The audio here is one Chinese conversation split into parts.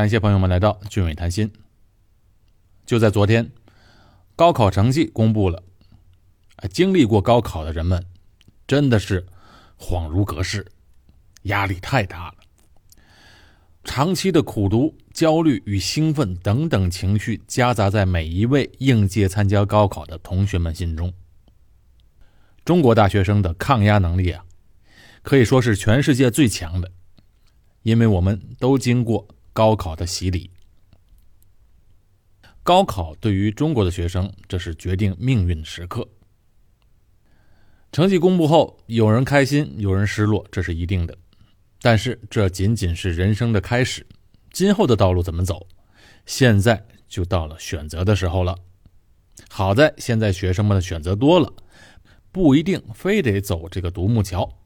感谢朋友们来到俊伟谈心。就在昨天，高考成绩公布了。经历过高考的人们，真的是恍如隔世，压力太大了。长期的苦读、焦虑与兴奋等等情绪夹杂在每一位应届参加高考的同学们心中。中国大学生的抗压能力啊，可以说是全世界最强的，因为我们都经过高考的洗礼。高考对于中国的学生，这是决定命运的时刻。成绩公布后，有人开心，有人失落，这是一定的。但是这仅仅是人生的开始，今后的道路怎么走，现在就到了选择的时候了。好在现在学生们的选择多了，不一定非得走这个独木桥。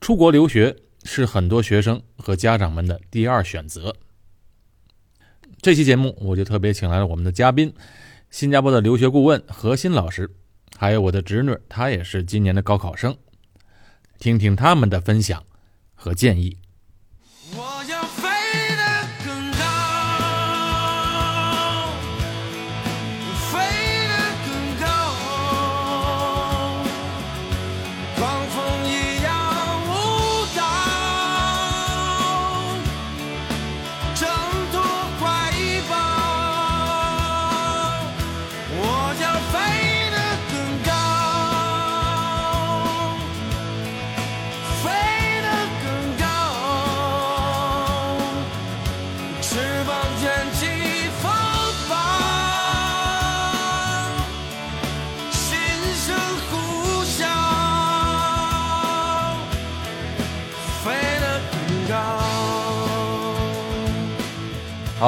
出国留学是很多学生和家长们的第二选择。这期节目我就特别请来了我们的嘉宾，新加坡的留学顾问何新老师，还有我的侄女，她也是今年的高考生，听听他们的分享。和建议。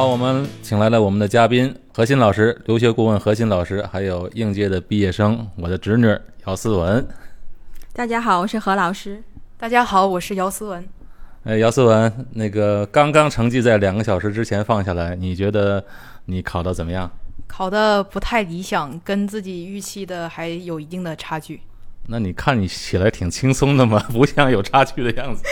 好，我们请来了我们的嘉宾何鑫老师，留学顾问何鑫老师，还有应届的毕业生，我的侄女姚思文。大家好，我是何老师。大家好，我是姚思文。哎，姚思文，那个刚刚成绩在两个小时之前放下来，你觉得你考的怎么样？考的不太理想，跟自己预期的还有一定的差距。那你看你起来挺轻松的嘛，不像有差距的样子。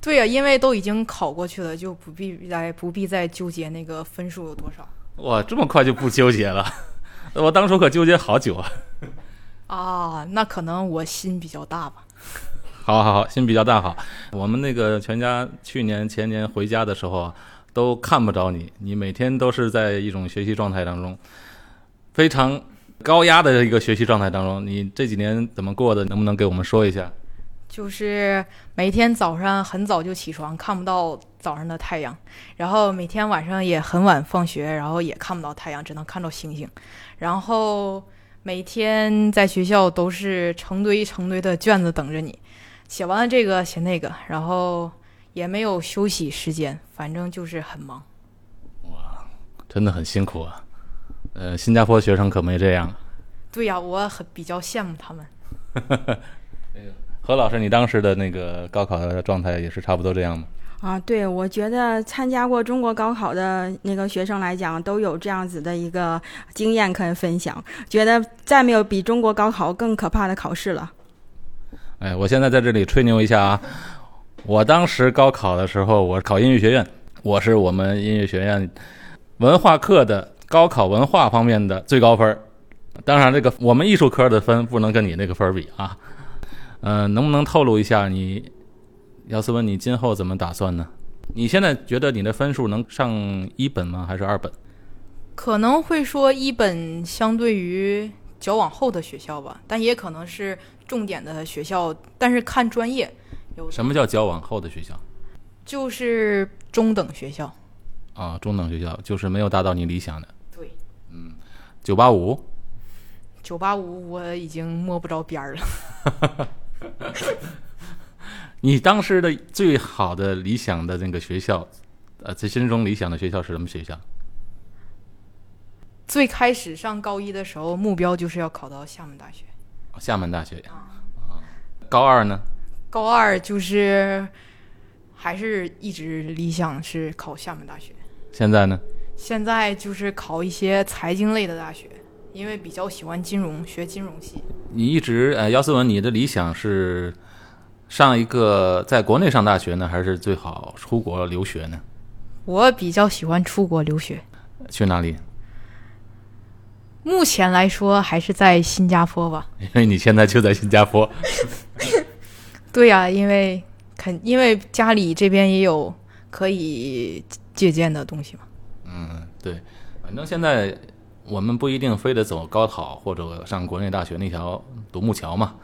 对呀，因为都已经考过去了，就不必再不必再纠结那个分数有多少。哇，这么快就不纠结了？我当初可纠结好久啊。啊，那可能我心比较大吧。好好好，心比较大好。我们那个全家去年前年回家的时候啊，都看不着你，你每天都是在一种学习状态当中，非常高压的一个学习状态当中。你这几年怎么过的？能不能给我们说一下？就是每天早上很早就起床，看不到早上的太阳；然后每天晚上也很晚放学，然后也看不到太阳，只能看到星星。然后每天在学校都是成堆成堆的卷子等着你，写完了这个写那个，然后也没有休息时间，反正就是很忙。哇，真的很辛苦啊！呃，新加坡学生可没这样。对呀，我很比较羡慕他们。何老师，你当时的那个高考的状态也是差不多这样吗？啊，对，我觉得参加过中国高考的那个学生来讲，都有这样子的一个经验可以分享。觉得再没有比中国高考更可怕的考试了。哎，我现在在这里吹牛一下啊！我当时高考的时候，我考音乐学院，我是我们音乐学院文化课的高考文化方面的最高分当然，这个我们艺术科的分不能跟你那个分比啊。嗯，能不能透露一下你，姚思文，你今后怎么打算呢？你现在觉得你的分数能上一本吗？还是二本？可能会说一本相对于较往后的学校吧，但也可能是重点的学校，但是看专业。有什么叫较往后的学校？就是中等学校。啊，中等学校就是没有达到你理想的。对。嗯，九八五。九八五我已经摸不着边儿了。你当时的最好的理想的那个学校，呃，在心中理想的学校是什么学校？最开始上高一的时候，目标就是要考到厦门大学。厦门大学啊。高二呢？高二就是还是一直理想是考厦门大学。现在呢？现在就是考一些财经类的大学。因为比较喜欢金融，学金融系。你一直呃，姚思文，你的理想是上一个在国内上大学呢，还是最好出国留学呢？我比较喜欢出国留学，去哪里？目前来说还是在新加坡吧。因为你现在就在新加坡。对呀、因为肯因为家里这边也有可以借鉴的东西嘛。嗯，对，反正现在我们不一定非得走高考或者上国内大学那条独木桥嘛。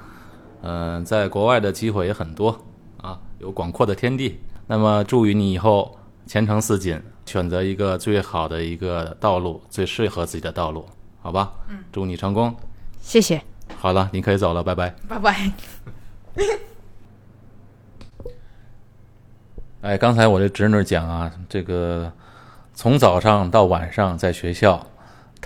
嗯、在国外的机会也很多啊，有广阔的天地。那么祝予你以后前程似锦，选择一个最好的一个道路，最适合自己的道路，好吧？嗯，祝你成功。谢谢，好了，你可以走了，拜拜。拜拜。哎，刚才我这侄女讲啊，这个从早上到晚上在学校，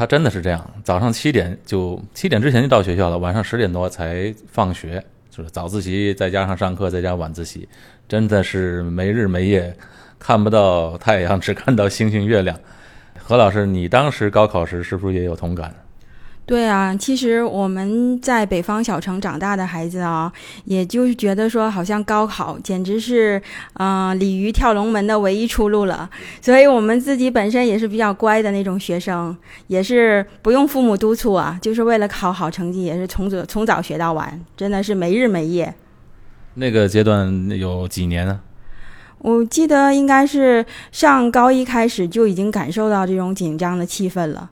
他真的是这样，早上七点就七点之前就到学校了，晚上十点多才放学，就是早自习再加上上课再加晚自习，真的是没日没夜，看不到太阳，只看到星星月亮。何老师，你当时高考时是不是也有同感？对啊，其实我们在北方小城长大的孩子啊，也就是觉得说，好像高考简直是，呃，鲤鱼跳龙门的唯一出路了。所以我们自己本身也是比较乖的那种学生，也是不用父母督促啊，就是为了考好成绩，也是从早从早学到晚，真的是没日没夜。那个阶段有几年呢？我记得应该是上高一开始就已经感受到这种紧张的气氛了，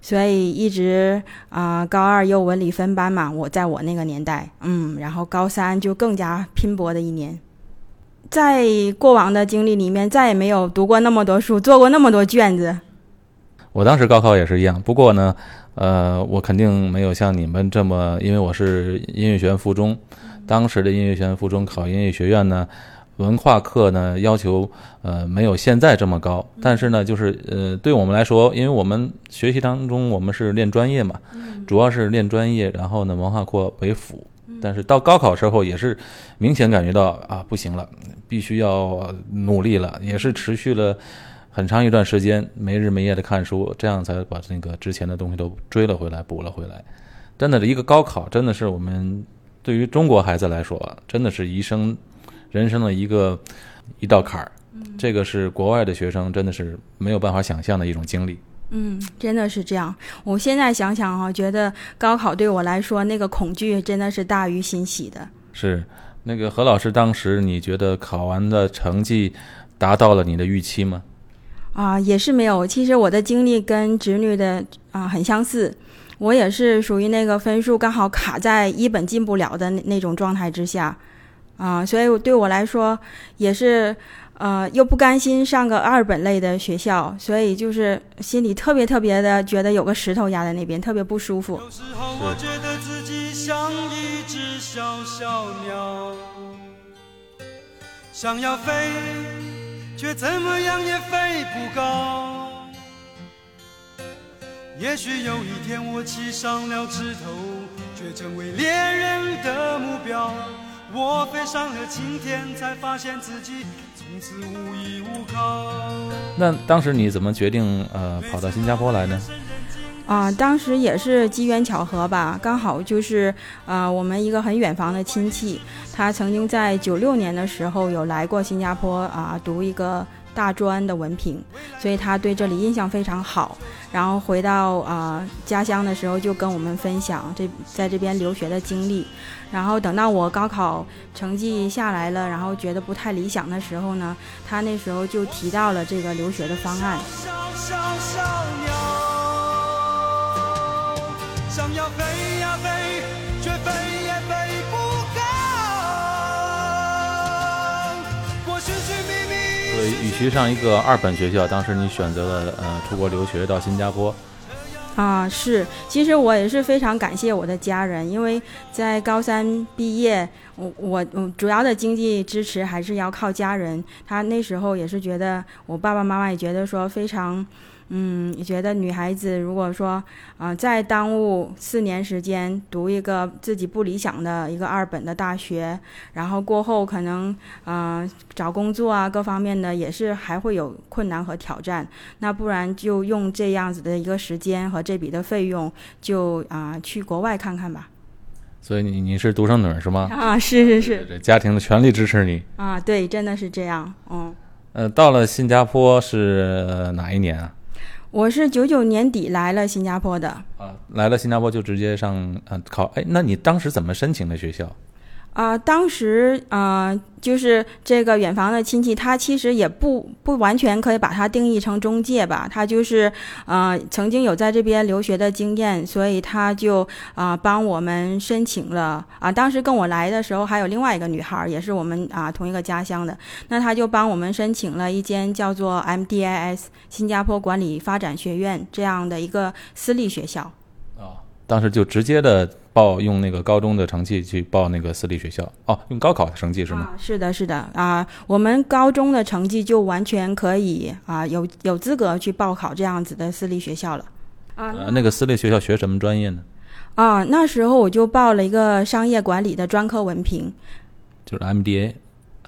所以一直啊、高二又文理分班嘛，我在我那个年代，嗯，然后高三就更加拼搏的一年。在过往的经历里面，再也没有读过那么多书，做过那么多卷子。我当时高考也是一样，不过呢，呃，我肯定没有像你们这么，因为我是音乐学院附中，当时的音乐学院附中考音乐学院呢，文化课呢要求呃没有现在这么高，但是呢，就是呃对我们来说，因为我们学习当中我们是练专业嘛，主要是练专业，然后呢文化课为辅。但是到高考时候也是明显感觉到啊不行了，必须要努力了，也是持续了很长一段时间没日没夜的看书，这样才把那个之前的东西都追了回来，补了回来。真的，一个高考真的是我们对于中国孩子来说，真的是一生人生的一个一道坎儿。这个是国外的学生真的是没有办法想象的一种经历。嗯，真的是这样。我现在想想哈、觉得高考对我来说，那个恐惧真的是大于欣喜的。是那个何老师，当时你觉得考完的成绩达到了你的预期吗？啊，也是没有。其实我的经历跟侄女的啊很相似，我也是属于那个分数刚好卡在一本进不了的那那种状态之下，啊，所以我对我来说也是，呃，又不甘心上个二本类的学校，所以就是心里特别特别的觉得有个石头压在那边，特别不舒服。有时候我觉得自己像一只小小鸟，想要飞，却怎么样也飞不高。也许有一天我栖上了枝头，却成为猎人的目标。我飞上了青天，才发现自己从此无依无靠。那当时你怎么决定呃跑到新加坡来呢？啊，当时也是机缘巧合吧，刚好就是呃，我们一个很远房的亲戚，他曾经在九六年的时候有来过新加坡啊，读一个大专的文凭，所以他对这里印象非常好。然后回到啊、家乡的时候，就跟我们分享这在这边留学的经历。然后等到我高考成绩下来了，然后觉得不太理想的时候呢，他那时候就提到了这个留学的方案。与其上一个二本学校，当时你选择了呃出国留学到新加坡。啊，是，其实我也是非常感谢我的家人，因为在高三毕业，我我主要的经济支持还是要靠家人。他那时候也是觉得，我爸爸妈妈也觉得说非常，嗯，你觉得女孩子如果说啊、再耽误四年时间读一个自己不理想的一个二本的大学，然后过后可能啊、找工作啊各方面的也是还会有困难和挑战。那不然就用这样子的一个时间和这笔的费用，就啊、去国外看看吧。所以你你是独生女儿是吗？啊，是是是这家庭的全力支持你。啊，对，真的是这样。嗯，呃，到了新加坡是呃哪一年啊？我是九九年底来了新加坡的。啊，来了新加坡就直接上嗯考，哎，那你当时怎么申请的学校？啊、当时啊、就是这个远房的亲戚，他其实也不不完全可以把它定义成中介吧，他就是呃曾经有在这边留学的经验，所以他就啊、帮我们申请了啊、当时跟我来的时候还有另外一个女孩，也是我们啊、同一个家乡的，那他就帮我们申请了一间叫做 MDIS 新加坡管理发展学院这样的一个私立学校。啊，当时就直接的报用那个高中的成绩去报那个私立学校哦，用高考的成绩是吗？啊，是的，是的啊，我们高中的成绩就完全可以啊，有有资格去报考这样子的私立学校了。啊呃，那个私立学校学什么专业呢？啊，那时候我就报了一个商业管理的专科文凭，就是 MDA，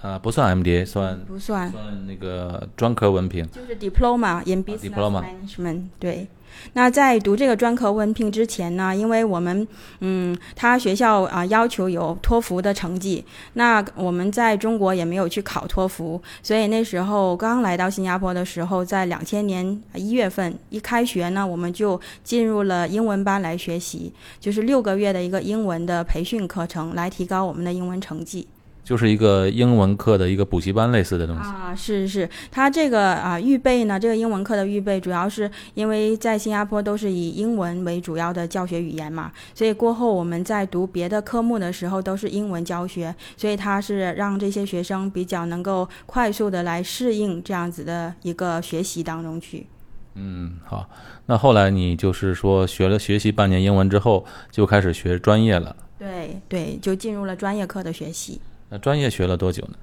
啊、不算 MDA，算不算，算那个专科文凭。就是 diploma in business diploma management。对，那在读这个专科文凭之前呢，因为我们嗯，他学校啊、要求有托福的成绩，那我们在中国也没有去考托福，所以那时候刚来到新加坡的时候，在两千年一月份一开学呢，我们就进入了英文班来学习，就是六个月的一个英文的培训课程，来提高我们的英文成绩。就是一个英文课的一个补习班类似的东西。啊，是是，他这个啊预备呢，这个英文课的预备，主要是因为在新加坡都是以英文为主要的教学语言嘛，所以过后我们在读别的科目的时候都是英文教学，所以他是让这些学生比较能够快速的来适应这样子的一个学习当中去。嗯，好。那后来你就是说学了学习半年英文之后，就开始学专业了。对对，就进入了专业课的学习。那专业学了多久呢？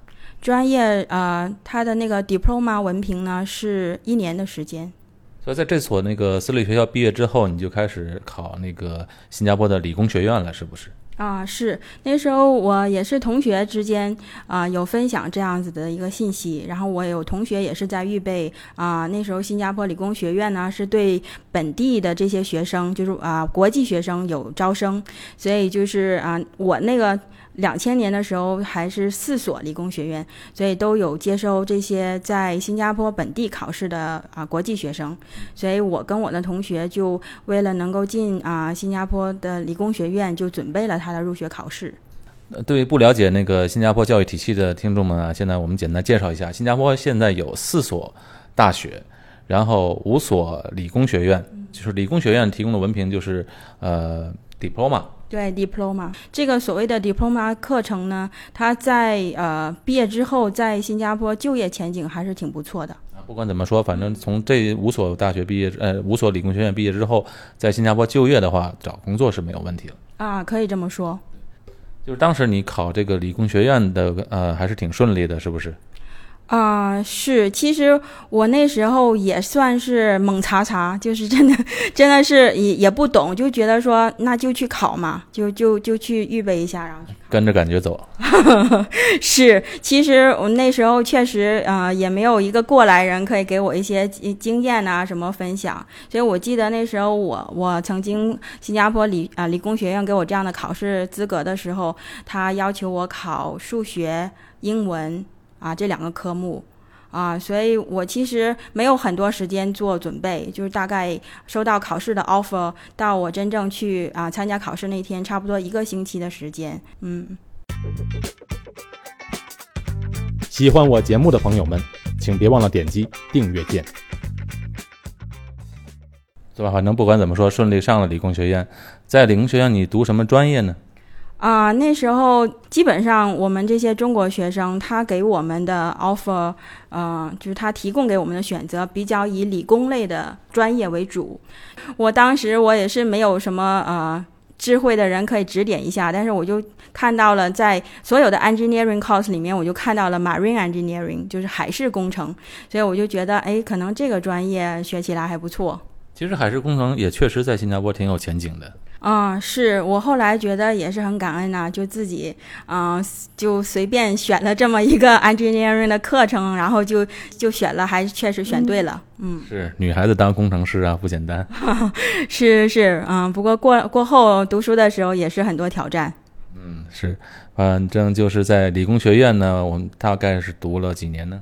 专业呃，他的那个 diploma 文凭呢是一年的时间。所以在这所那个私立学校毕业之后，你就开始考那个新加坡的理工学院了，是不是？啊，是那时候我也是同学之间啊、有分享这样子的一个信息，然后我有同学也是在预备啊、那时候新加坡理工学院呢是对本地的这些学生，就是啊、国际学生有招生，所以就是啊、我那个两千年的时候还是四所理工学院，所以都有接收这些在新加坡本地考试的啊、国际学生，所以我跟我的同学就为了能够进啊、新加坡的理工学院，就准备了他的入学考试。呃对不了解那个新加坡教育体系的听众们啊，现在我们简单介绍一下，新加坡现在有四所大学，然后五所理工学院，就是理工学院提供的文凭就是呃 diploma，对 diploma 这个所谓的 diploma 课程呢，它在呃毕业之后，在新加坡就业前景还是挺不错的。啊，不管怎么说，反正从这五所大学毕业，呃，五所理工学院毕业之后，在新加坡就业的话，找工作是没有问题了。啊，可以这么说。就是当时你考这个理工学院的，呃，还是挺顺利的，是不是？啊、是，其实我那时候也算是猛查查，就是真的，真的是也也不懂，就觉得说那就去考嘛，就就就去预备一下，然后跟着感觉走。是，其实我那时候确实呃也没有一个过来人可以给我一些经经验呐、什么分享，所以我记得那时候我我曾经新加坡理啊、理工学院给我这样的考试资格的时候，他要求我考数学、英文啊这两个科目。啊，所以我其实没有很多时间做准备，就是大概收到考试的 offer 到我真正去啊参加考试那天，差不多一个星期的时间。嗯，喜欢我节目的朋友们，请别忘了点击订阅键。对吧？反正不管怎么说，顺利上了理工学院。在理工学院，你读什么专业呢？啊、那时候基本上我们这些中国学生，他给我们的 offer，呃，就是他提供给我们的选择比较以理工类的专业为主。我当时我也是没有什么呃智慧的人可以指点一下，但是我就看到了在所有的 engineering course 里面，我就看到了 marine engineering，就是海事工程，所以我就觉得，哎，可能这个专业学起来还不错。其实海事工程也确实在新加坡挺有前景的。啊、是我后来觉得也是很感恩呐、就自己啊、就随便选了这么一个 engineering 的课程，然后就就选了，还确实选对了。嗯，是女孩子当工程师啊，不简单。是是，嗯，不过过过后读书的时候也是很多挑战。嗯，是，反正就是在理工学院呢，我们大概是读了几年呢？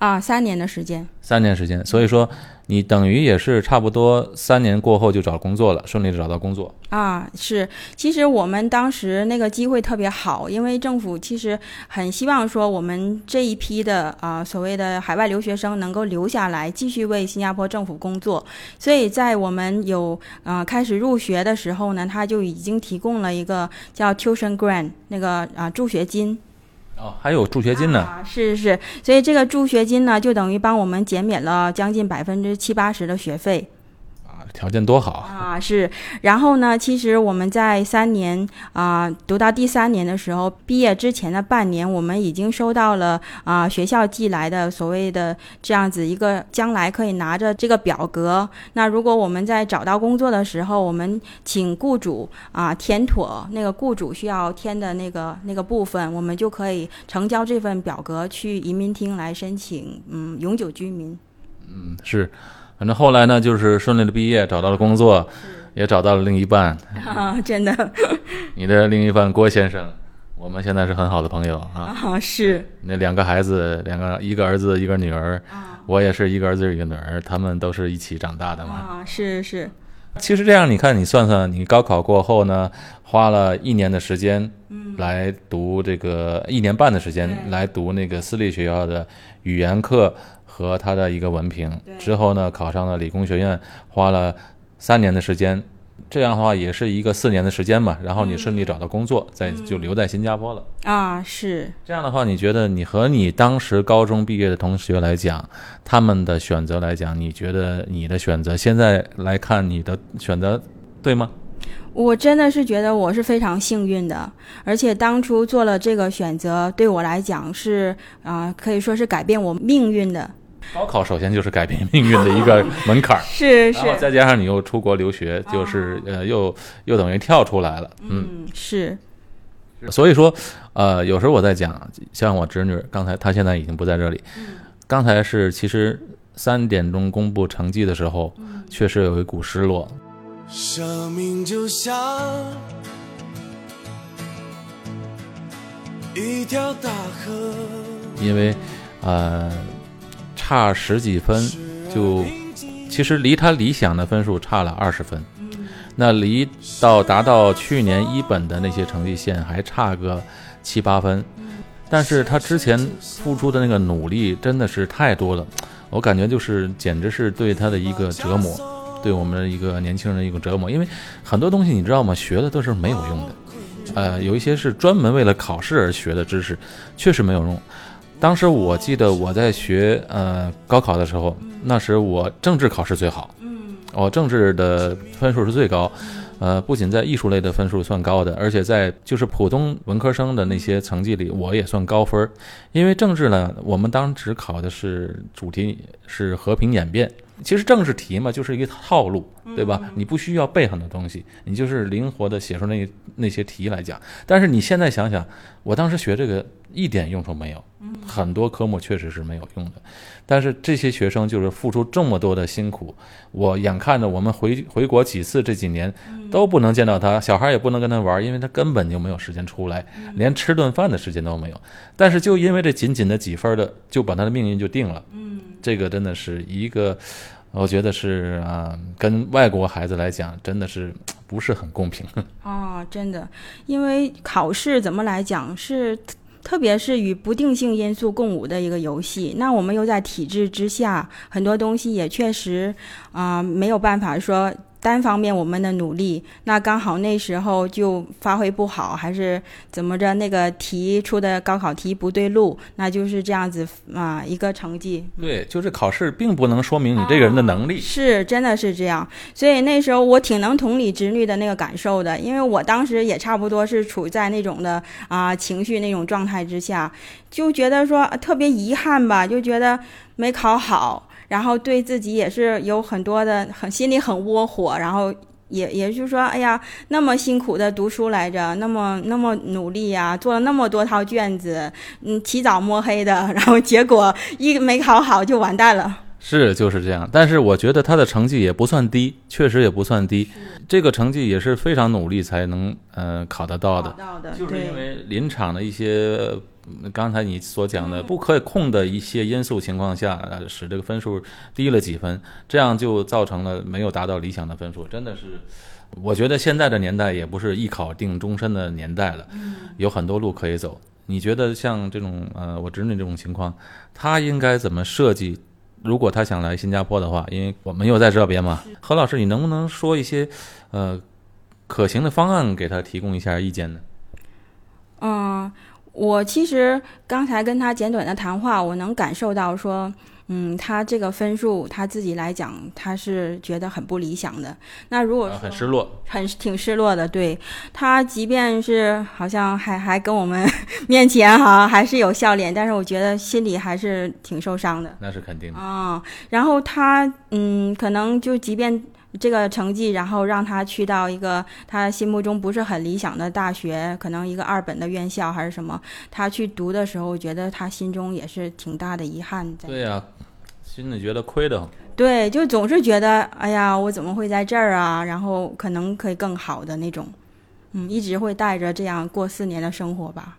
啊，三年的时间。三年时间，所以说你等于也是差不多三年过后就找工作了，顺利的找到工作。啊，是，其实我们当时那个机会特别好，因为政府其实很希望说我们这一批的啊所谓的海外留学生能够留下来继续为新加坡政府工作，所以在我们有啊开始入学的时候呢，他就已经提供了一个叫 tuition grant 那个啊助学金。哦，还有助学金呢。啊，是是，所以这个助学金呢，就等于帮我们减免了将近百分之七八十的学费。啊，条件多好啊！是，然后呢，其实我们在三年啊读到第三年的时候，毕业之前的半年，我们已经收到了啊学校寄来的所谓的这样子一个将来可以拿着这个表格。那如果我们在找到工作的时候，我们请雇主啊填妥那个雇主需要填的那个那个部分，我们就可以成交这份表格去移民厅来申请嗯永久居民。嗯，是。反正后来呢，就是顺利的毕业，找到了工作，也找到了另一半。啊，真的。你的另一半郭先生，我们现在是很好的朋友啊。啊，是。那两个孩子，两个一个儿子一个女儿。啊。我也是一个儿子一个女儿，他们都是一起长大的嘛。啊，是是。其实这样，你看，你算算，你高考过后呢，花了一年的时间，来读这个一年半的时间来读那个私立学校的语言课。和他的一个文凭之后呢，考上了理工学院，花了三年的时间，这样的话也是一个四年的时间嘛。然后你顺利找到工作，再就留在新加坡了。啊，是这样的话，你觉得你和你当时高中毕业的同学来讲，他们的选择来讲，你觉得你的选择现在来看，你的选择对吗？我真的是觉得我是非常幸运的，而且当初做了这个选择，对我来讲是啊，可以说是改变我命运的。高考首先就是改变命运的一个门槛儿，是 是，再加上你又出国留学，就是呃，又又等于跳出来了，嗯，是。所以说，呃，有时候我在讲，像我侄女，刚才她现在已经不在这里，刚才是其实三点钟公布成绩的时候，确实有一股失落。生命就像一条大河，因为呃。差十几分，就其实离他理想的分数差了二十分，那离到达到去年一本的那些成绩线还差个七八分，但是他之前付出的那个努力真的是太多了，我感觉就是简直是对他的一个折磨，对我们一个年轻人一个折磨，因为很多东西你知道吗？学的都是没有用的，呃，有一些是专门为了考试而学的知识，确实没有用。当时我记得我在学呃高考的时候，那时我政治考试最好，嗯，我政治的分数是最高，呃，不仅在艺术类的分数算高的，而且在就是普通文科生的那些成绩里，我也算高分。因为政治呢，我们当时考的是主题是和平演变，其实政治题嘛就是一个套路，对吧？你不需要背很多东西，你就是灵活的写出那那些题来讲。但是你现在想想，我当时学这个一点用处没有。很多科目确实是没有用的，但是这些学生就是付出这么多的辛苦，我眼看着我们回回国几次这几年都不能见到他，小孩也不能跟他玩，因为他根本就没有时间出来，连吃顿饭的时间都没有。但是就因为这仅仅的几分的，就把他的命运就定了。嗯，这个真的是一个，我觉得是啊，跟外国孩子来讲，真的是不是很公平。哦，真的，因为考试怎么来讲是。特别是与不定性因素共舞的一个游戏，那我们又在体制之下，很多东西也确实啊没有办法说。单方面我们的努力，那刚好那时候就发挥不好，还是怎么着？那个题出的高考题不对路，那就是这样子啊，一个成绩。对，就是考试并不能说明你这个人的能力。是，真的是这样。所以那时候我挺能同理侄女的那个感受的，因为我当时也差不多是处在那种的啊情绪那种状态之下，就觉得说特别遗憾吧，就觉得没考好。然后对自己也是有很多的很心里很窝火，然后也也就是说，哎呀，那么辛苦的读书来着，那么那么努力呀，做了那么多套卷子，嗯，起早摸黑的，然后结果一没考好就完蛋了。是就是这样，但是我觉得他的成绩也不算低，确实也不算低，这个成绩也是非常努力才能呃考得到的，到的，就是因为临场的一些。嗯刚才你所讲的不可控的一些因素情况下，呃使这个分数低了几分，这样就造成了没有达到理想的分数，真的是，我觉得现在的年代也不是一考定终身的年代了，有很多路可以走。你觉得像这种呃，我侄女这种情况，她应该怎么设计？如果他想来新加坡的话，因为我们又在这边嘛，何老师，你能不能说一些呃可行的方案给他提供一下意见呢？嗯，我其实刚才跟他简短的谈话，我能感受到说，嗯，他这个分数他自己来讲，他是觉得很不理想的。那如果很失落，很挺失落的，对他，即便是好像还还跟我们 面前哈还是有笑脸，但是我觉得心里还是挺受伤的。那是肯定的。啊、然后他嗯，可能就即便这个成绩，然后让他去到一个他心目中不是很理想的大学，可能一个二本的院校还是什么，他去读的时候，觉得他心中也是挺大的遗憾在。对呀、心里觉得亏的。对，就总是觉得，哎呀，我怎么会在这儿啊？然后可能可以更好的那种，嗯，一直会带着这样过四年的生活吧。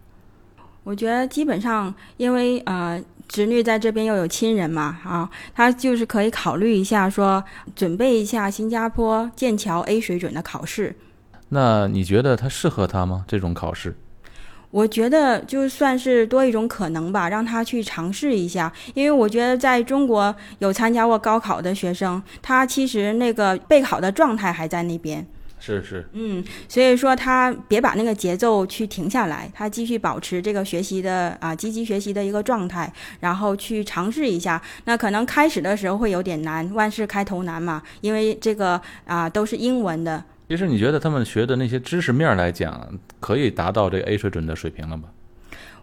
我觉得基本上，因为呃，侄女在这边又有亲人嘛，啊，她就是可以考虑一下说，准备一下新加坡剑桥 A 水准的考试。那你觉得她适合他吗？这种考试？我觉得就算是多一种可能吧，让他去尝试一下。因为我觉得在中国有参加过高考的学生，他其实那个备考的状态还在那边。是是，嗯，所以说他别把那个节奏去停下来，他继续保持这个学习的啊积极学习的一个状态，然后去尝试一下。那可能开始的时候会有点难，万事开头难嘛，因为这个啊都是英文的。其实你觉得他们学的那些知识面来讲，可以达到这个 A 水准的水平了吗？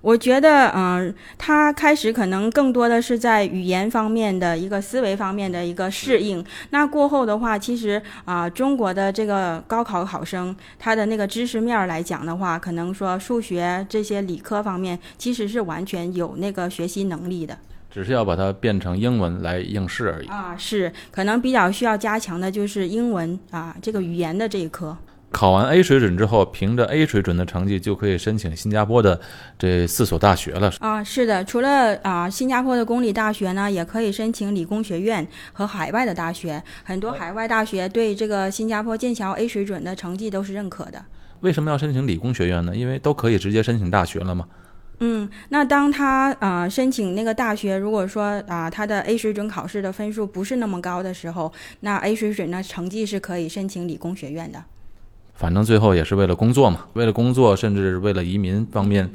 我觉得，嗯、他开始可能更多的是在语言方面的一个思维方面的一个适应。那过后的话，其实啊、中国的这个高考考生，他的那个知识面儿来讲的话，可能说数学这些理科方面，其实是完全有那个学习能力的。只是要把它变成英文来应试而已。啊，是可能比较需要加强的就是英文啊，这个语言的这一科。考完 A 水准之后，凭着 A 水准的成绩就可以申请新加坡的这四所大学了。啊，是的，除了啊新加坡的公立大学呢，也可以申请理工学院和海外的大学。很多海外大学对这个新加坡剑桥 A 水准的成绩都是认可的。为什么要申请理工学院呢？因为都可以直接申请大学了嘛。嗯，那当他啊、呃申请那个大学，如果说啊、他的 A 水准考试的分数不是那么高的时候，那 A 水准的成绩是可以申请理工学院的。反正最后也是为了工作嘛，为了工作，甚至为了移民方面，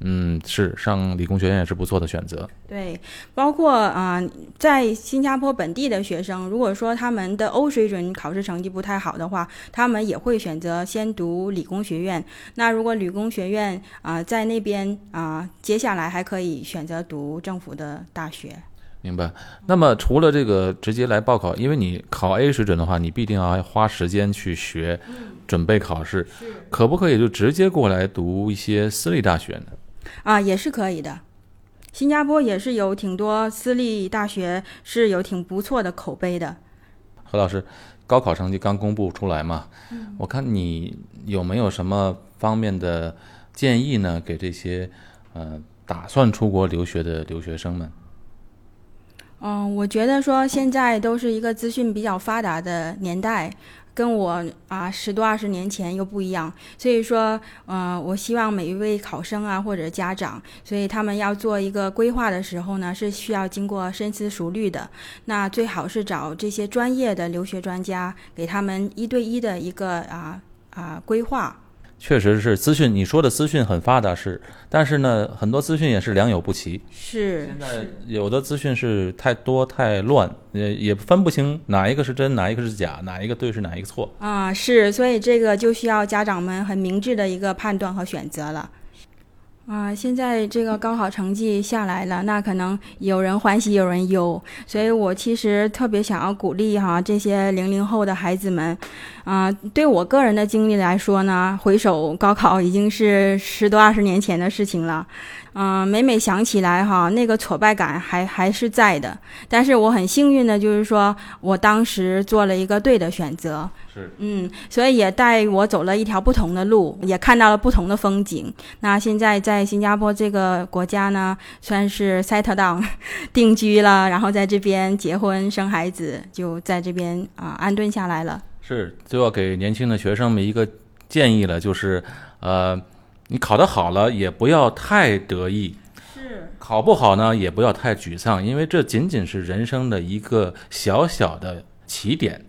嗯，是上理工学院也是不错的选择。对，包括啊、在新加坡本地的学生，如果说他们的欧水准考试成绩不太好的话，他们也会选择先读理工学院。那如果理工学院啊、在那边啊、接下来还可以选择读政府的大学。明白。那么除了这个直接来报考，因为你考 A 水准的话，你必定要花时间去学，准备考试。可不可以就直接过来读一些私立大学呢？啊，也是可以的。新加坡也是有挺多私立大学是有挺不错的口碑的。何老师，高考成绩刚公布出来嘛，我看你有没有什么方面的建议呢？给这些呃打算出国留学的留学生们？嗯，我觉得说现在都是一个资讯比较发达的年代，跟我啊十多二十年前又不一样。所以说，呃，我希望每一位考生啊或者家长，所以他们要做一个规划的时候呢，是需要经过深思熟虑的。那最好是找这些专业的留学专家，给他们一对一的一个啊啊规划。确实是资讯，你说的资讯很发达是，但是呢，很多资讯也是良莠不齐。是现在有的资讯是太多太乱，也也分不清哪一个是真，哪一个是假，哪一个对是哪一个错。啊，是，所以这个就需要家长们很明智的一个判断和选择了。啊，现在这个高考成绩下来了，那可能有人欢喜有人忧，所以我其实特别想要鼓励哈这些零零后的孩子们，啊，对我个人的经历来说呢，回首高考已经是十多二十年前的事情了，嗯，每每想起来哈，那个挫败感还还是在的，但是我很幸运的就是说我当时做了一个对的选择。是，嗯，所以也带我走了一条不同的路，也看到了不同的风景。那现在在新加坡这个国家呢，算是 set down 定居了，然后在这边结婚生孩子，就在这边啊安顿下来了。是，就要给年轻的学生们一个建议了，就是呃，你考得好了，也不要太得意；是，考不好呢，也不要太沮丧，因为这仅仅是人生的一个小小的起点。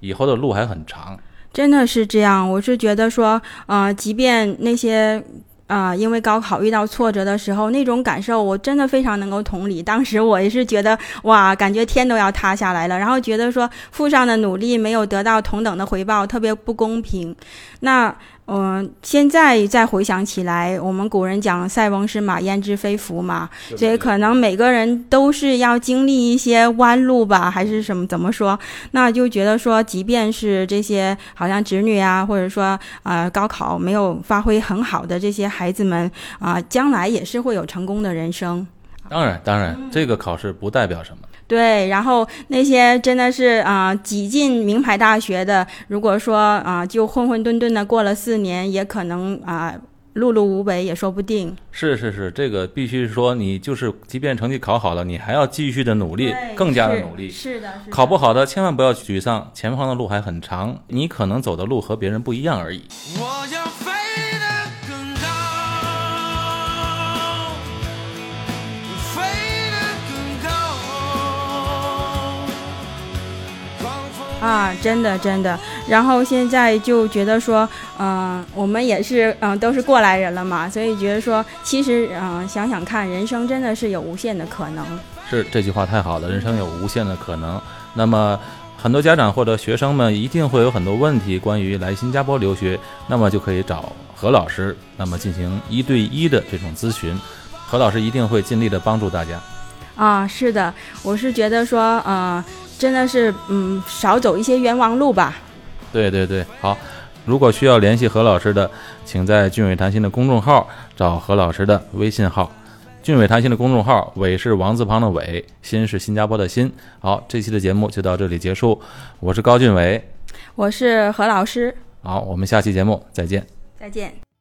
以后的路还很长，真的是这样。我是觉得说，呃，即便那些啊，因为高考遇到挫折的时候，那种感受，我真的非常能够同理。当时我也是觉得，哇，感觉天都要塌下来了，然后觉得说，付上的努力没有得到同等的回报，特别不公平。那。嗯，现在再回想起来，我们古人讲“塞翁失马，焉知非福”嘛，所以可能每个人都是要经历一些弯路吧，还是什么？怎么说？那就觉得说，即便是这些好像侄女啊，或者说啊，高考没有发挥很好的这些孩子们啊，将来也是会有成功的人生。当然，当然，这个考试不代表什么。对，然后那些真的是啊挤进名牌大学的，如果说啊就混混沌沌的过了四年，也可能啊碌碌无为也说不定。是是是，这个必须说你就是，即便成绩考好了，你还要继续的努力，更加的努力。是的，考不好的千万不要沮丧，前方的路还很长，你可能走的路和别人不一样而已。我要啊，真的真的，然后现在就觉得说，嗯，我们也是，嗯，都是过来人了嘛，所以觉得说，其实，嗯，想想看，人生真的是有无限的可能。是这句话太好了，人生有无限的可能。那么，很多家长或者学生们一定会有很多问题，关于来新加坡留学，那么就可以找何老师，那么进行一对一的这种咨询，何老师一定会尽力的帮助大家。啊，是的，我是觉得说，嗯。真的是，嗯，少走一些冤枉路吧。对对对，好。如果需要联系何老师的，请在俊伟谈心的公众号找何老师的微信号。俊伟谈心的公众号，伟是王字旁的伟，新是新加坡的新。好，这期的节目就到这里结束。我是高俊伟，我是何老师。好，我们下期节目再见。再见。